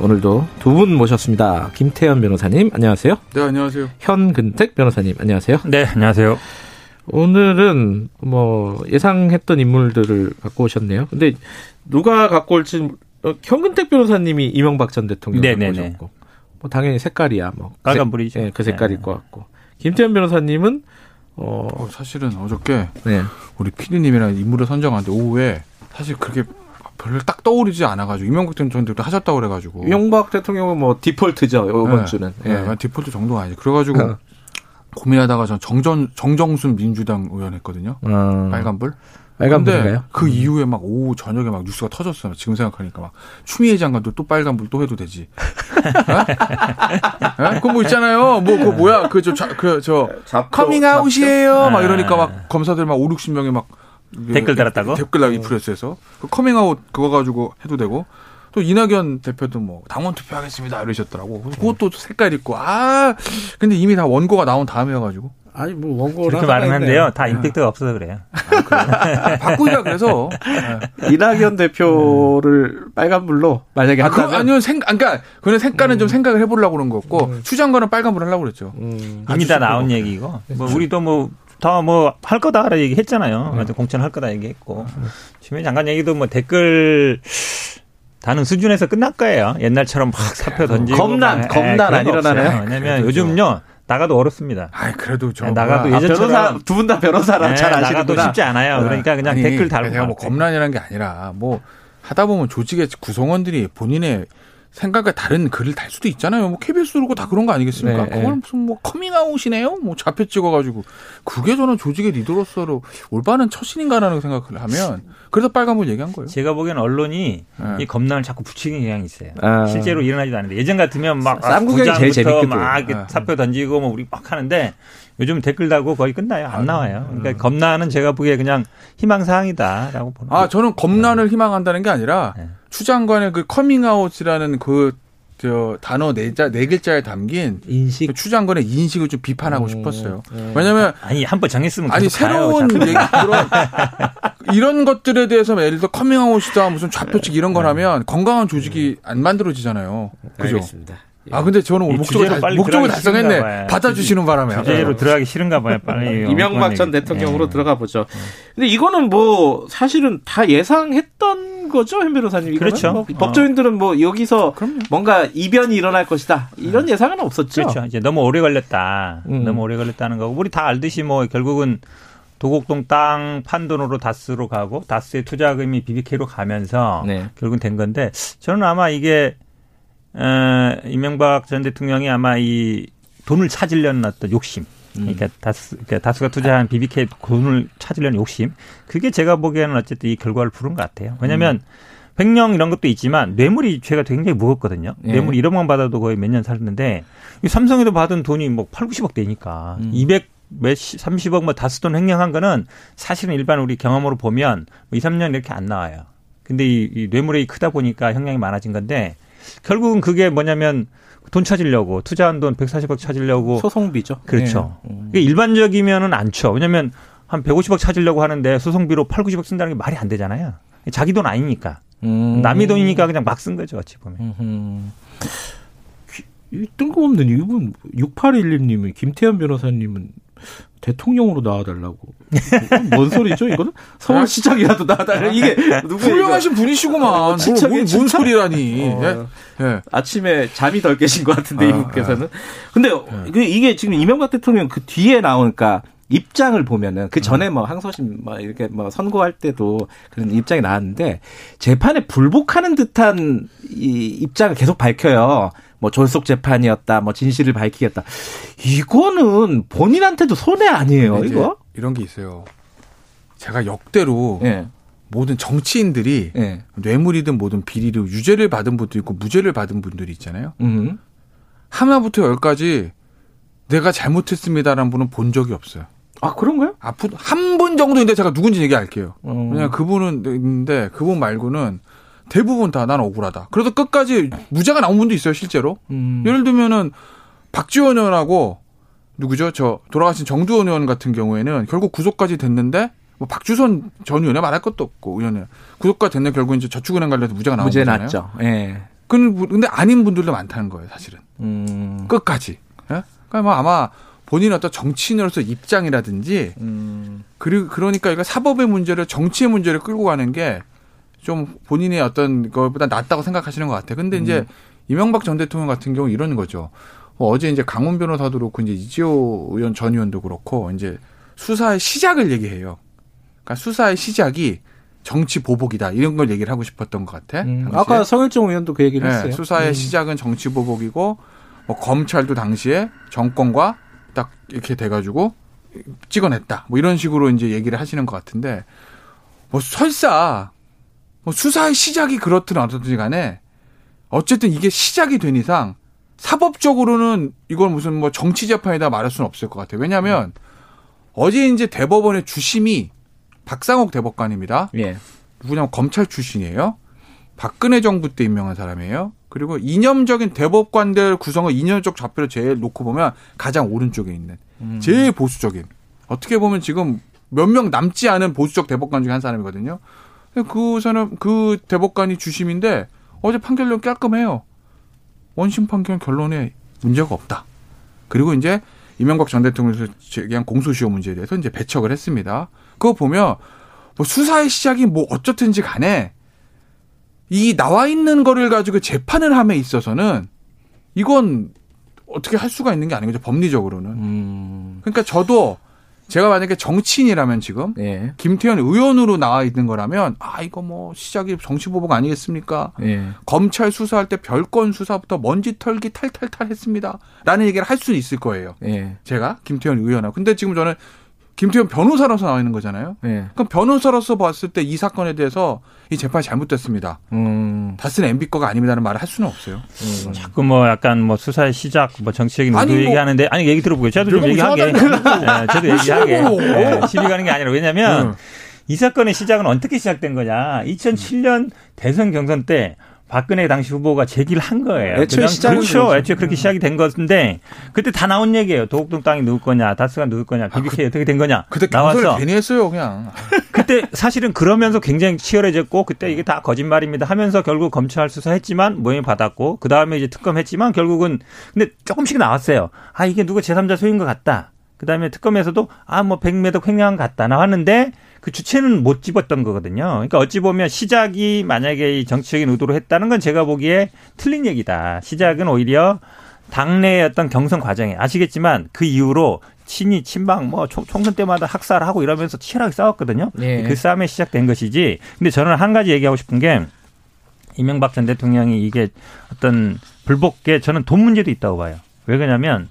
오늘도 두 분 모셨습니다. 김태현 변호사님 안녕하세요. 네, 안녕하세요. 현근택 변호사님 안녕하세요. 네, 안녕하세요. 오늘은 뭐 예상했던 인물들을 갖고 오셨네요. 근데 누가 갖고 올지 어, 현근택 변호사님이 이명박 전 대통령 갖고 오셨고 뭐 당연히 색깔이야 뭐 빨간불이죠. 그, 네, 그 색깔일 네. 것 같고 김태현 변호사님은 어, 어 사실은 어저께 네. 우리 피디님이랑 인물을 선정하는데 오후에 사실 그렇게 별로 딱 떠오르지 않아가지고 이명박 전 대통령도 하셨다고 그래가지고 이명박 대통령은 뭐 디폴트죠 이번 네. 주는 네. 네. 디폴트 정도가 아니죠 그래가지고 어. 고민하다가 전 정전 정정순 민주당 의원 했거든요 어. 빨간불 빨간불인가요? 그 이후에 막 오후 저녁에 막 뉴스가 터졌어요. 지금 생각하니까 막 추미애 장관도 또 빨간불 또 해도 되지. 에? 그거 뭐 있잖아요. 뭐 그 뭐야 그 저, 커밍아웃이에요. 막 이러니까 막 검사들 막 5, 60명이 막 댓글 달았다고? 댓글 달기 프레스에서 그 커밍아웃 그거 가지고 해도 되고 또 이낙연 대표도 뭐 당원 투표하겠습니다 이러셨더라고. 그것도 색깔 있고 아 근데 이미 다 원고가 나온 다음이어가지고 아니 뭐 원고를 그렇게 말하는데요. 다 임팩트가 없어서 그래요. 아, 바꾸자 그래서 이낙연 대표를 빨간불로 만약에 아, 한다면 그, 아니요 생 그러니까 그는 색깔은 음. 좀 생각을 해보려고 그런 거고 음. 추장관은 빨간불 하려고 그랬죠. 음. 이미 다 나온 얘기고 뭐 우리도 뭐 다 뭐 할 거다라 얘기했잖아요. 음. 공천할 거다 얘기했고 추미애 장관 얘기도 뭐 댓글 다는 수준에서 끝날 거예요. 옛날처럼 막 사표 던지고 겁난 겁난 안 일어나나요? 왜냐면 요즘요. 나가도 어렵습니다. 아, 그래도 저 네, 나가도 예전처럼 아, 두분 다 변호사라 네, 잘 아시는구나. 나가도 쉽지 않아요. 그러니까 그냥 아니, 댓글 달고. 제가 뭐 겁난이라는 게 아니라 뭐 하다 보면 조직의 구성원들이 본인의 생각과 다른 글을 달 수도 있잖아요. 뭐 KBS 그러고 다 그런 거 아니겠습니까? 네, 그걸 무슨 뭐 커밍아웃이네요? 뭐 좌표 찍어가지고 그게 저는 조직의 리더로서로 올바른 처신인가라는 생각을 하면 그래서 빨간불 얘기한 거예요. 제가 보기엔 언론이 네. 이 검란을 자꾸 붙이는 경향이 있어요. 아. 실제로 일어나지도 않는데 예전 같으면 막 쌈구경이 제일 재밌거든. 막 네. 사표 던지고 뭐 우리 막 하는데 요즘 댓글 달고 거의 끝나요. 안 나와요. 그러니까 음. 검란은 제가 보기에 그냥 희망사항이다라고 보는 아, 저는 검란을 희망한다는 게 아니라 네. 추 장관의 그 커밍아웃이라는 그, 저, 단어 네, 자, 네 글자에 담긴 인식. 그추 장관의 인식을 좀 비판하고 음, 싶었어요. 네. 왜냐면. 아니, 한 번 정했으면 아니, 새로운 가요, 얘기, 그런, 이런 것들에 대해서 예를 들어 커밍아웃이다, 무슨 좌표측 이런 걸 하면 건강한 조직이 안 만들어지잖아요. 그죠? 알겠습니다. 아 근데 저는 목적을 달, 목적을 달성했네. 받아주시는 바람에 주제로 들어가기 싫은가 봐요. 빨리 이명박 전 대통령으로 네. 들어가 보죠. 근데 이거는 뭐 사실은 다 예상했던 거죠, 현 변호사님. 그렇죠. 뭐 법조인들은 뭐 여기서 그럼요. 뭔가 이변이 일어날 것이다 이런 예상은 없었죠. 그렇죠. 이제 너무 오래 걸렸다. 음. 너무 오래 걸렸다는 거고 우리 다 알듯이 뭐 결국은 도곡동 땅 판돈으로 다스로 가고 다스의 투자금이 BBK로 가면서 네. 결국은 된 건데 저는 아마 이게 어, 이명박 전 대통령이 아마 이 돈을 찾으려는 어떤 욕심. 그러니까 다스, 그러니까 다스가 투자한 BBK 돈을 찾으려는 욕심. 그게 제가 보기에는 어쨌든 이 결과를 부른 것 같아요. 왜냐하면 음. 횡령 이런 것도 있지만 뇌물이 죄가 굉장히 무겁거든요. 네. 뇌물 1억만 받아도 거의 몇 년 살았는데 삼성에도 받은 돈이 뭐 8, 90억 되니까 음. 200 몇십, 30억 뭐 다스 돈 횡령한 거는 사실은 일반 우리 경험으로 보면 뭐 2, 3년 이렇게 안 나와요. 근데 이, 이 뇌물이 크다 보니까 형량이 많아진 건데 결국은 그게 뭐냐면 돈 찾으려고 투자한 돈 140억 찾으려고 소송비죠. 그렇죠. 네. 음. 일반적이면은 안 쳐. 왜냐면 한 150억 찾으려고 하는데 소송비로 8, 90억 쓴다는 게 말이 안 되잖아요. 자기 돈 아니니까. 음. 남의 돈이니까 그냥 막 쓴 거죠, 어찌 보면. 음. 뜬금없는 이분 6811님이 김태현 변호사님은 대통령으로 나와달라고. 뭔 소리죠, 이거는? 서울시장이라도 나와달라. 이게 누구 훌륭하신 분이시구만. 어, 진짜 뭔, 뭔 소리라니. 어, 예? 예. 아침에 잠이 덜 깨신 것 같은데, 아, 이분께서는. 근데 예. 이게 지금 이명박 대통령 그 뒤에 나오니까 입장을 보면은 그 전에 뭐 항소심 뭐 이렇게 뭐 선고할 때도 그런 입장이 나왔는데 재판에 불복하는 듯한 이 입장을 계속 밝혀요. 뭐 졸속 재판이었다, 뭐 진실을 밝히겠다. 이거는 본인한테도 손해 아니에요, 이거? 이런 게 있어요. 제가 역대로 네. 모든 정치인들이 네. 뇌물이든 뭐든 비리로 유죄를 받은 분도 있고 무죄를 받은 분들이 있잖아요. 음. 하나부터 열까지 내가 잘못했습니다라는 분은 본 적이 없어요. 아 그런가요? 앞으로 한분 정도인데 제가 누군지 얘기 할게요. 음. 왜냐 그분은 있는데 그분 말고는 대부분 다 난 억울하다. 그래도 끝까지 무죄가 나온 분도 있어요 실제로. 음. 예를 들면은 박지원 의원하고 누구죠? 저 돌아가신 정두원 의원 같은 경우에는 결국 구속까지 됐는데 뭐 박주선 전 의원에 말할 것도 없고 의원은 구속까지 됐는데 결국 이제 저축은행 관련해서 무죄가 나온 무죄 거잖아요. 났죠. 예. 근데 아닌 분들도 많다는 거예요, 사실은. 음. 끝까지. 예? 그러니까 뭐 아마 본인 어떤 정치인으로서 입장이라든지 음. 그리고 그러니까 이거 사법의 문제를 정치의 문제를 끌고 가는 게 좀 본인의 어떤 것보다 낫다고 생각하시는 것 같아요. 근데 음. 이제 이명박 전 대통령 같은 경우 이런 거죠. 뭐 어제 이제 강훈 변호사도 그렇고 이제 이지호 의원 전 의원도 그렇고 이제 수사의 시작을 얘기해요. 그러니까 수사의 시작이 정치 보복이다 이런 걸 얘기를 하고 싶었던 것 같아. 음, 아까 성일종 의원도 그 얘기를 네, 했어요. 수사의 음. 시작은 정치 보복이고 뭐 검찰도 당시에 정권과 딱 이렇게 돼가지고 찍어냈다. 뭐 이런 식으로 이제 얘기를 하시는 것 같은데 뭐 설사 뭐 수사의 시작이 그렇든 어떻든 간에 어쨌든 이게 시작이 된 이상 사법적으로는 이걸 무슨 뭐 정치 재판이다 말할 수는 없을 것 같아요. 왜냐하면 음. 어제 이제 대법원의 주심이 박상옥 대법관입니다. 예. 누구냐면 검찰 출신이에요. 박근혜 정부 때 임명한 사람이에요. 그리고 이념적인 대법관들 구성을 이념적 좌표를 제일 놓고 보면 가장 오른쪽에 있는 음. 제일 보수적인 어떻게 보면 지금 몇 명 남지 않은 보수적 대법관 중에 한 사람이거든요. 그 사람 그 대법관이 주심인데 어제 판결론 깔끔해요. 원심 판결 결론에 문제가 없다. 그리고 이제 이명박 전 대통령에서 제기한 공소시효 문제에 대해서 이제 배척을 했습니다. 그거 보면 뭐 수사의 시작이 뭐 어쩌든지 간에 이 나와 있는 거를 가지고 재판을 함에 있어서는 이건 어떻게 할 수가 있는 게 아닌 거죠 법리적으로는. 음. 그러니까 저도 제가 만약에 정치인이라면 지금 예. 김태현 의원으로 나와 있는 거라면 아 이거 뭐 시작이 정치보복 아니겠습니까? 예. 검찰 수사할 때 별건 수사부터 먼지 털기 탈탈탈 했습니다.라는 얘기를 할수 있을 거예요. 예. 제가 김태현 의원하고 근데 지금 저는 김태현 변호사로서 나와 있는 거잖아요. 네. 그럼 변호사로서 봤을 때 이 사건에 대해서 이 재판이 잘못됐습니다. 음. 다스는 MB 거가 아닙니다는 말을 할 수는 없어요. 음. 자꾸 뭐 약간 뭐 수사의 시작, 뭐 정치적인 의도 뭐 얘기하는데 아니 얘기 들어보게 저도 좀 얘기하게. 네, 저도 얘기하게. 네, 시비 가는 게 아니라 왜냐면 음. 이 사건의 시작은 어떻게 시작된 거냐? 2007년 대선 경선 때 박근혜 당시 후보가 제기를 한 거예요. 애초에 시작은 그렇죠. 애초에 그렇게 시작이 된 것인데 그때 다 나온 얘기예요. 도곡동 땅이 누구 거냐, 다스가 누구 거냐, BBK 아, 그, 어떻게 된 거냐. 그때 나와서 괜히 했어요, 그냥. 그때 사실은 그러면서 굉장히 치열해졌고 그때 이게 다 거짓말입니다 하면서 결국 검찰 수사했지만 모형이 받았고 그 다음에 이제 특검했지만 결국은 근데 조금씩 나왔어요. 아 이게 누구 제3자 소유인 것 같다. 그 다음에 특검에서도 아뭐 백매덕 횡령한 것 같다 나왔는데 그 주체는 못 집었던 거거든요. 그러니까 어찌 보면 시작이 만약에 이 정치적인 의도로 했다는 건 제가 보기에 틀린 얘기다. 시작은 오히려 당내의 어떤 경선 과정에 아시겠지만 그 이후로 친이 친방 뭐 총선 때마다 학살하고 이러면서 치열하게 싸웠거든요. 네. 그 싸움에 시작된 것이지. 근데 저는 한 가지 얘기하고 싶은 게 이명박 전 대통령이 이게 어떤 불복에 저는 돈 문제도 있다고 봐요. 왜 그러냐면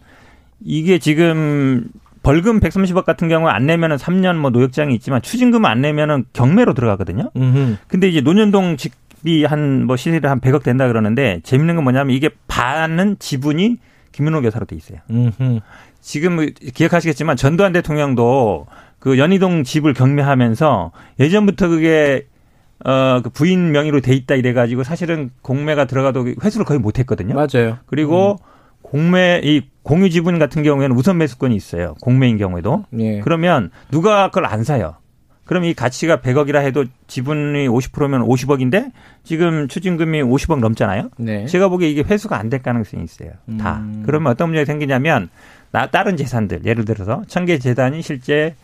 이게 지금 벌금 130억 같은 경우에 안 내면은 3년 뭐 노역장이 있지만 추징금 안 내면은 경매로 들어가거든요. 음흠. 근데 이제 논현동 집이 한 뭐 시세를 한 100억 된다 그러는데 재밌는 건 뭐냐면 이게 반은 지분이 김윤호 교사로 돼 있어요. 음흠. 지금 기억하시겠지만 전두환 대통령도 그 연희동 집을 경매하면서 예전부터 그게 어, 그 부인 명의로 돼 있다 이래가지고 사실은 공매가 들어가도 회수를 거의 못 했거든요. 맞아요. 그리고 음. 공매 이 공유 지분 같은 경우에는 우선 매수권이 있어요. 공매인 경우에도. 예. 그러면 누가 그걸 안 사요. 그럼 이 가치가 100억이라 해도 지분이 50%면 50억인데 지금 추징금이 50억 넘잖아요. 네. 제가 보기에 이게 회수가 안 될 가능성이 있어요. 다. 음. 그러면 어떤 문제가 생기냐면 나 다른 재산들 예를 들어서 청계 재단이 실제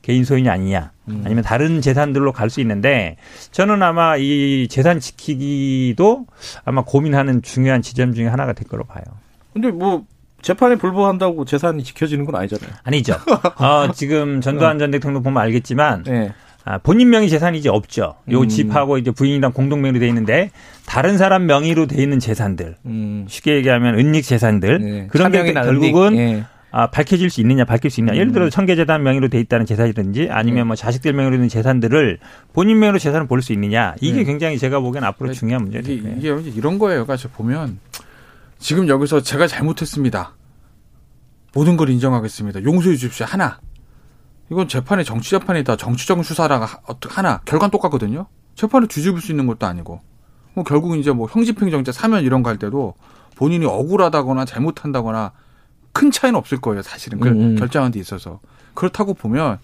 개인 소유이 아니냐 음. 아니면 다른 재산들로 갈 수 있는데 저는 아마 이 재산 지키기도 아마 고민하는 중요한 지점 중에 하나가 될 거로 봐요. 근데 뭐 재판에 불복한다고 재산이 지켜지는 건 아니잖아요. 아니죠. 어, 지금 전두환 전 대통령 보면 알겠지만 네. 아, 본인 명의 재산이 이제 없죠. 요 음. 집하고 이제 부인이랑 공동 명의로 돼 있는데 다른 사람 명의로 돼 있는 재산들, 음. 쉽게 얘기하면 은닉 재산들 네. 그런 게 결국은 네. 아, 밝혀질 수 있느냐, 밝힐 수 있느냐. 음. 예를 들어 청계재단 명의로 돼 있다는 재산이든지 아니면 네. 뭐 자식들 명의로 있는 재산들을 본인 명의로 재산을 볼 수 있느냐. 이게 네. 굉장히 제가 보기엔 앞으로 중요한 문제죠. 이게, 이게 이런 거예요. 그러니까 보면 지금 여기서 제가 잘못했습니다. 모든 걸 인정하겠습니다. 용서해 주십시오. 하나. 이건 재판의 정치 재판이다. 정치적 수사라가 하나. 결과는 똑같거든요. 재판을 뒤집을 수 있는 것도 아니고. 뭐 결국은 이제 뭐 형집행정자 사면 이런 거 할 때도 본인이 억울하다거나 잘못한다거나 큰 차이는 없을 거예요. 사실은. 그 음. 결정한 데 있어서. 그렇다고 보면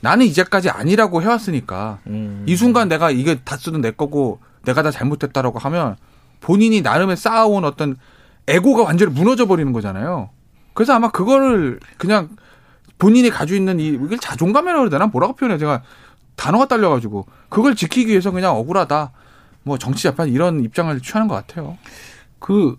나는 이제까지 아니라고 해왔으니까 음. 이 순간 내가 이게 다 쓰는 내 거고 내가 다 잘못했다라고 하면 본인이 나름의 쌓아온 어떤 에고가 완전히 무너져 버리는 거잖아요. 그래서 아마 그거를 그냥 본인이 가지고 있는 이 이걸 자존감이라고 해야 되나 뭐라고 표현해 제가 단어가 딸려가지고 그걸 지키기 위해서 그냥 억울하다 뭐 정치 재판 이런 입장을 취하는 것 같아요. 그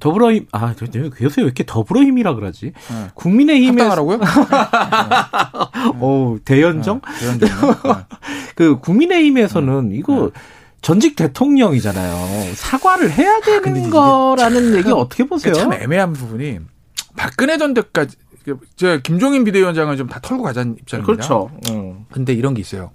더불어힘 아 요새 왜 이렇게 더불어힘이라 그러지? 네. 국민의힘에 합당하라고요? 어 대연정? 네. 대연정. 네. 그 국민의힘에서는 네. 이거 네. 전직 대통령이잖아요. 사과를 해야 아, 되는 아, 거라는 얘기 어떻게 보세요? 참 애매한 부분이 박근혜 전 대까지 제 김종인 비대위원장은 좀다 털고 가자는 입장입니다. 그렇죠. 음. 근데 이런 게 있어요.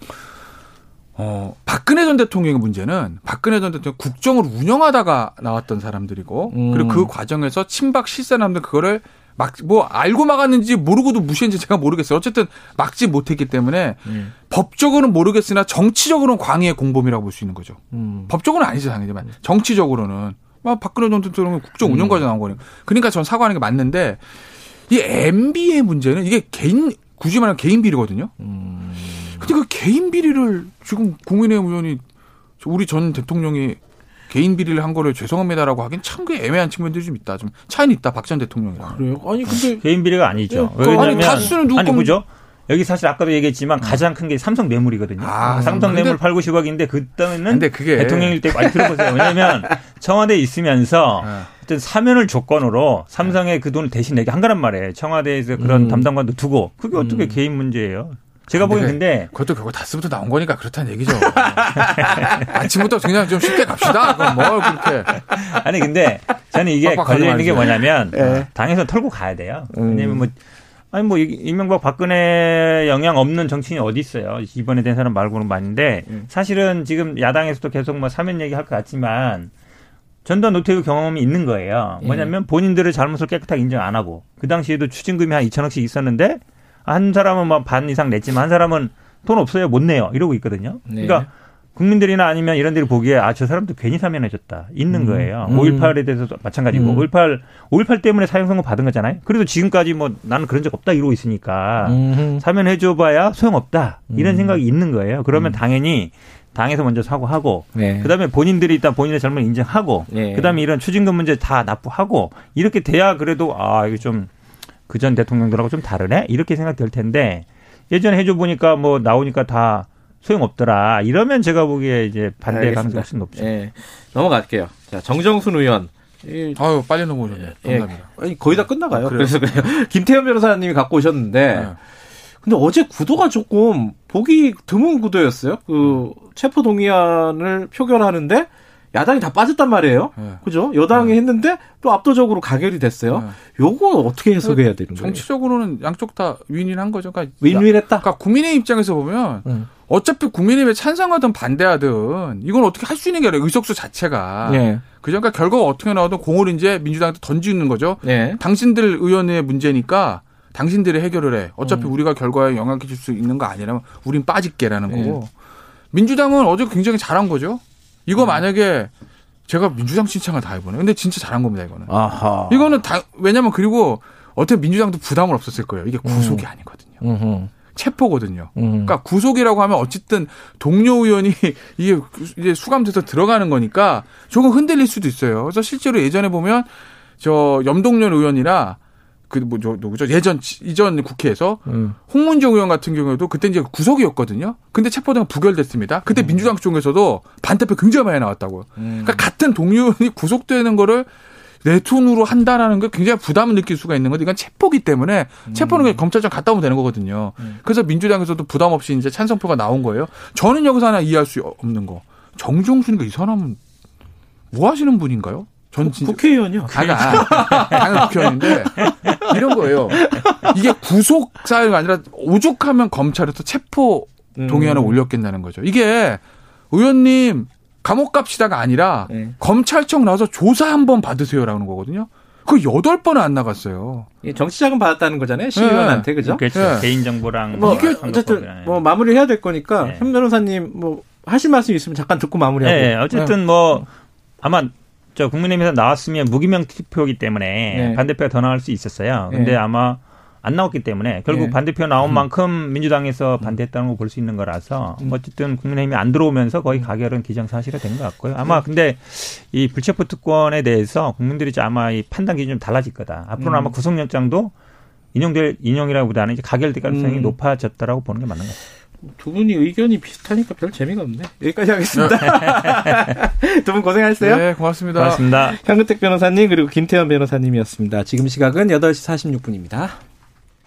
어, 박근혜 전 대통령의 문제는 박근혜 전 대통령 국정을 운영하다가 나왔던 사람들이고 음. 그리고 그 과정에서 친박 실세남들 그거를 막 뭐 알고 막았는지 모르고도 무시했는지 제가 모르겠어요. 어쨌든 막지 못했기 때문에 음. 법적으로는 모르겠으나 정치적으로는 광의의 공범이라고 볼 수 있는 거죠. 음. 법적으로는 아니죠 당연히만 정치적으로는 막 박근혜 전 대통령은 국정 음. 운영과정 나온 거니까 그러니까 전 사과하는 게 맞는데 이 MB의 문제는 이게 개인 굳이 말하면 개인 비리거든요. 음. 근데 그 개인 비리를 지금 국민의힘 의원이 우리 전 대통령이 개인 비리를 한 거를 죄송합니다라고 하긴 참 그 애매한 측면들이 좀 있다. 좀 차이는 있다. 박 전 대통령이랑. 그래요? 아니 근데 개인 비리가 아니죠. 네. 왜냐면 아니, 누구 아니 보죠. 여기 사실 아까도 얘기했지만 가장 큰 게 삼성 뇌물이거든요. 아, 삼성 뇌물 8, 90억인데 그때는 근데 그게 대통령일 때 많이 들어보세요. 왜냐하면 청와대에 있으면서 네. 어떤 사면을 조건으로 삼성에 그 돈을 대신 내게 한 거란 말이에요. 청와대에서 그런 음. 담당관도 두고 그게 어떻게 음. 개인 문제예요? 제가 보기엔 근데 그것도 결국 다스부터 나온 거니까 그렇다는 얘기죠. 아침부터 그냥 좀 쉽게 갑시다. 그럼 뭐 그렇게. 아니 근데 저는 이게 걸려 있는 게 뭐냐면 네. 당에서 털고 가야 돼요. 음. 왜냐면 뭐 아니 뭐 이명박 박근혜 영향 없는 정치인이 어디 있어요. 이번에 된 사람 말고는 많은데 음. 사실은 지금 야당에서도 계속 뭐 사면 얘기할 것 같지만 전두환 노태우 경험이 있는 거예요. 뭐냐면 본인들의 잘못을 깨끗하게 인정 안 하고 그 당시에도 추징금이 한 2천억씩 있었는데 한 사람은 뭐반 이상 냈지만 한 사람은 돈 없어요 못 내요 이러고 있거든요. 네. 그러니까 국민들이나 아니면 이런 데를 보기에 아 저 사람도 괜히 사면해줬다 있는 음. 거예요. 음. 5.18에 대해서도 마찬가지고 음. 5.18 5.18 때문에 사형 선고 받은 거잖아요. 그래도 지금까지 뭐 나는 그런 적 없다 이러고 있으니까 음. 사면해줘봐야 소용없다 이런 음. 생각이 있는 거예요. 그러면 음. 당연히 당에서 먼저 사과하고 네. 그다음에 본인들이 일단 본인의 잘못 인정하고 네. 그다음에 이런 추징금 문제 다 납부하고 이렇게 돼야 그래도 아 이거 좀 그 전 대통령들하고 좀 다르네 이렇게 생각될 텐데 예전에 해줘 보니까 뭐 나오니까 다 소용없더라 이러면 제가 보기에 이제 반대 가능성이 훨씬 높죠. 예. 넘어갈게요. 자 정정순 의원. 예. 아유 빨리 넘어오셨네. 예. 아니, 거의 다 끝나가요. 아, 그래서 그냥 김태현 변호사님이 갖고 오셨는데. 네. 근데 어제 구도가 조금 보기 드문 구도였어요. 그 체포 동의안을 표결하는데 야당이 다 빠졌단 말이에요. 네. 그죠? 여당이 네. 했는데 또 압도적으로 가결이 됐어요. 네. 요거 어떻게 해석해야 되는 거예요? 정치적으로는 양쪽 다 윈윈한 거죠. 그러니까 윈윈했다. 그러니까 국민의 입장에서 보면 네. 어차피 국민의힘에 찬성하든 반대하든 이건 어떻게 할 수 있는 게 아니라 의석수 자체가. 네. 그죠? 그러니까 결과가 어떻게 나오든 공을 이제 민주당한테 던지는 거죠. 네. 당신들 의원의 문제니까 당신들이 해결을 해. 어차피 음. 우리가 결과에 영향 끼칠 수 있는 거 아니라면 우린 빠질게라는 거고. 민주당은 어제 굉장히 잘한 거죠. 이거 음. 만약에 제가 민주당 신청을 다 해보네. 근데 진짜 잘한 겁니다, 이거는. 아하. 이거는 다, 왜냐면 그리고 어떻게 민주당도 부담을 없었을 거예요. 이게 구속이 음. 아니거든요. 음흠. 체포거든요. 음. 그러니까 구속이라고 하면 어쨌든 동료 의원이 이게 이제 수감돼서 들어가는 거니까 조금 흔들릴 수도 있어요. 그래서 실제로 예전에 보면 저 염동열 의원이나 그뭐 누구죠 예전 이전 국회에서 음. 홍문정 의원 같은 경우에도 그때 이제 구속이었거든요. 근데 체포동안 부결됐습니다. 그때 음. 민주당 쪽에서도 반대표 굉장히 많이 나왔다고요. 음. 그러니까 같은 동료원이 구속되는 거를 내 돈으로 한다라는 게 굉장히 부담을 느낄 수가 있는 건데 이건 체포기 때문에 음. 체포는 그냥 검찰청 갔다 오면 되는 거거든요. 음. 그래서 민주당에서도 부담 없이 이제 찬성표가 나온 거예요. 저는 여기서 하나 이해할 수 없는 거. 정종순이가 이 사람은 뭐 하시는 분인가요? 전 진짜 국회의원이요. 아가 당연 국회의원인데 이런 거예요. 이게 구속 사유가 아니라 오죽하면 검찰에서 체포 동의안을 음. 올렸겠다는 거죠. 이게 의원님 감옥 갑시다가 아니라 네. 검찰청 나와서 조사 한번 받으세요라는 거거든요. 그 여덟 번은 안 나갔어요. 정치 자금 받았다는 거잖아요. 시의원한테 네. 그죠? 그렇죠. 네. 개인 정보랑 뭐 이게 어쨌든 뭐 마무리 해야 될 거니까 네. 현 변호사님 뭐 하실 말씀 있으면 잠깐 듣고 마무리하고. 네, 어쨌든 네. 뭐 아마 저 국민의힘에서 나왔으면 무기명 투표이기 때문에 네. 반대표가 더 나올 수 있었어요. 근데 네. 아마 안 나왔기 때문에 결국 네. 반대표 나온 음. 만큼 민주당에서 반대했다는 걸 볼 수 있는 거라서 음. 어쨌든 국민의힘이 안 들어오면서 거의 음. 가결은 기정사실화 된 것 같고요. 아마 네. 근데 이 불체포 특권에 대해서 국민들이 아마 이 판단 기준이 좀 달라질 거다. 앞으로는 아마 구속영장도 인용될 인용이라기보다는 이제 가결될 가능성이 음. 높아졌다라고 보는 게 맞는 것 같아요. 두 분이 의견이 비슷하니까 별 재미가 없네. 여기까지 하겠습니다. 두 분 고생하셨어요. 네, 고맙습니다. 고맙습니다. 현근택 변호사님 그리고 김태현 변호사님이었습니다. 지금 시각은 8시 46분입니다.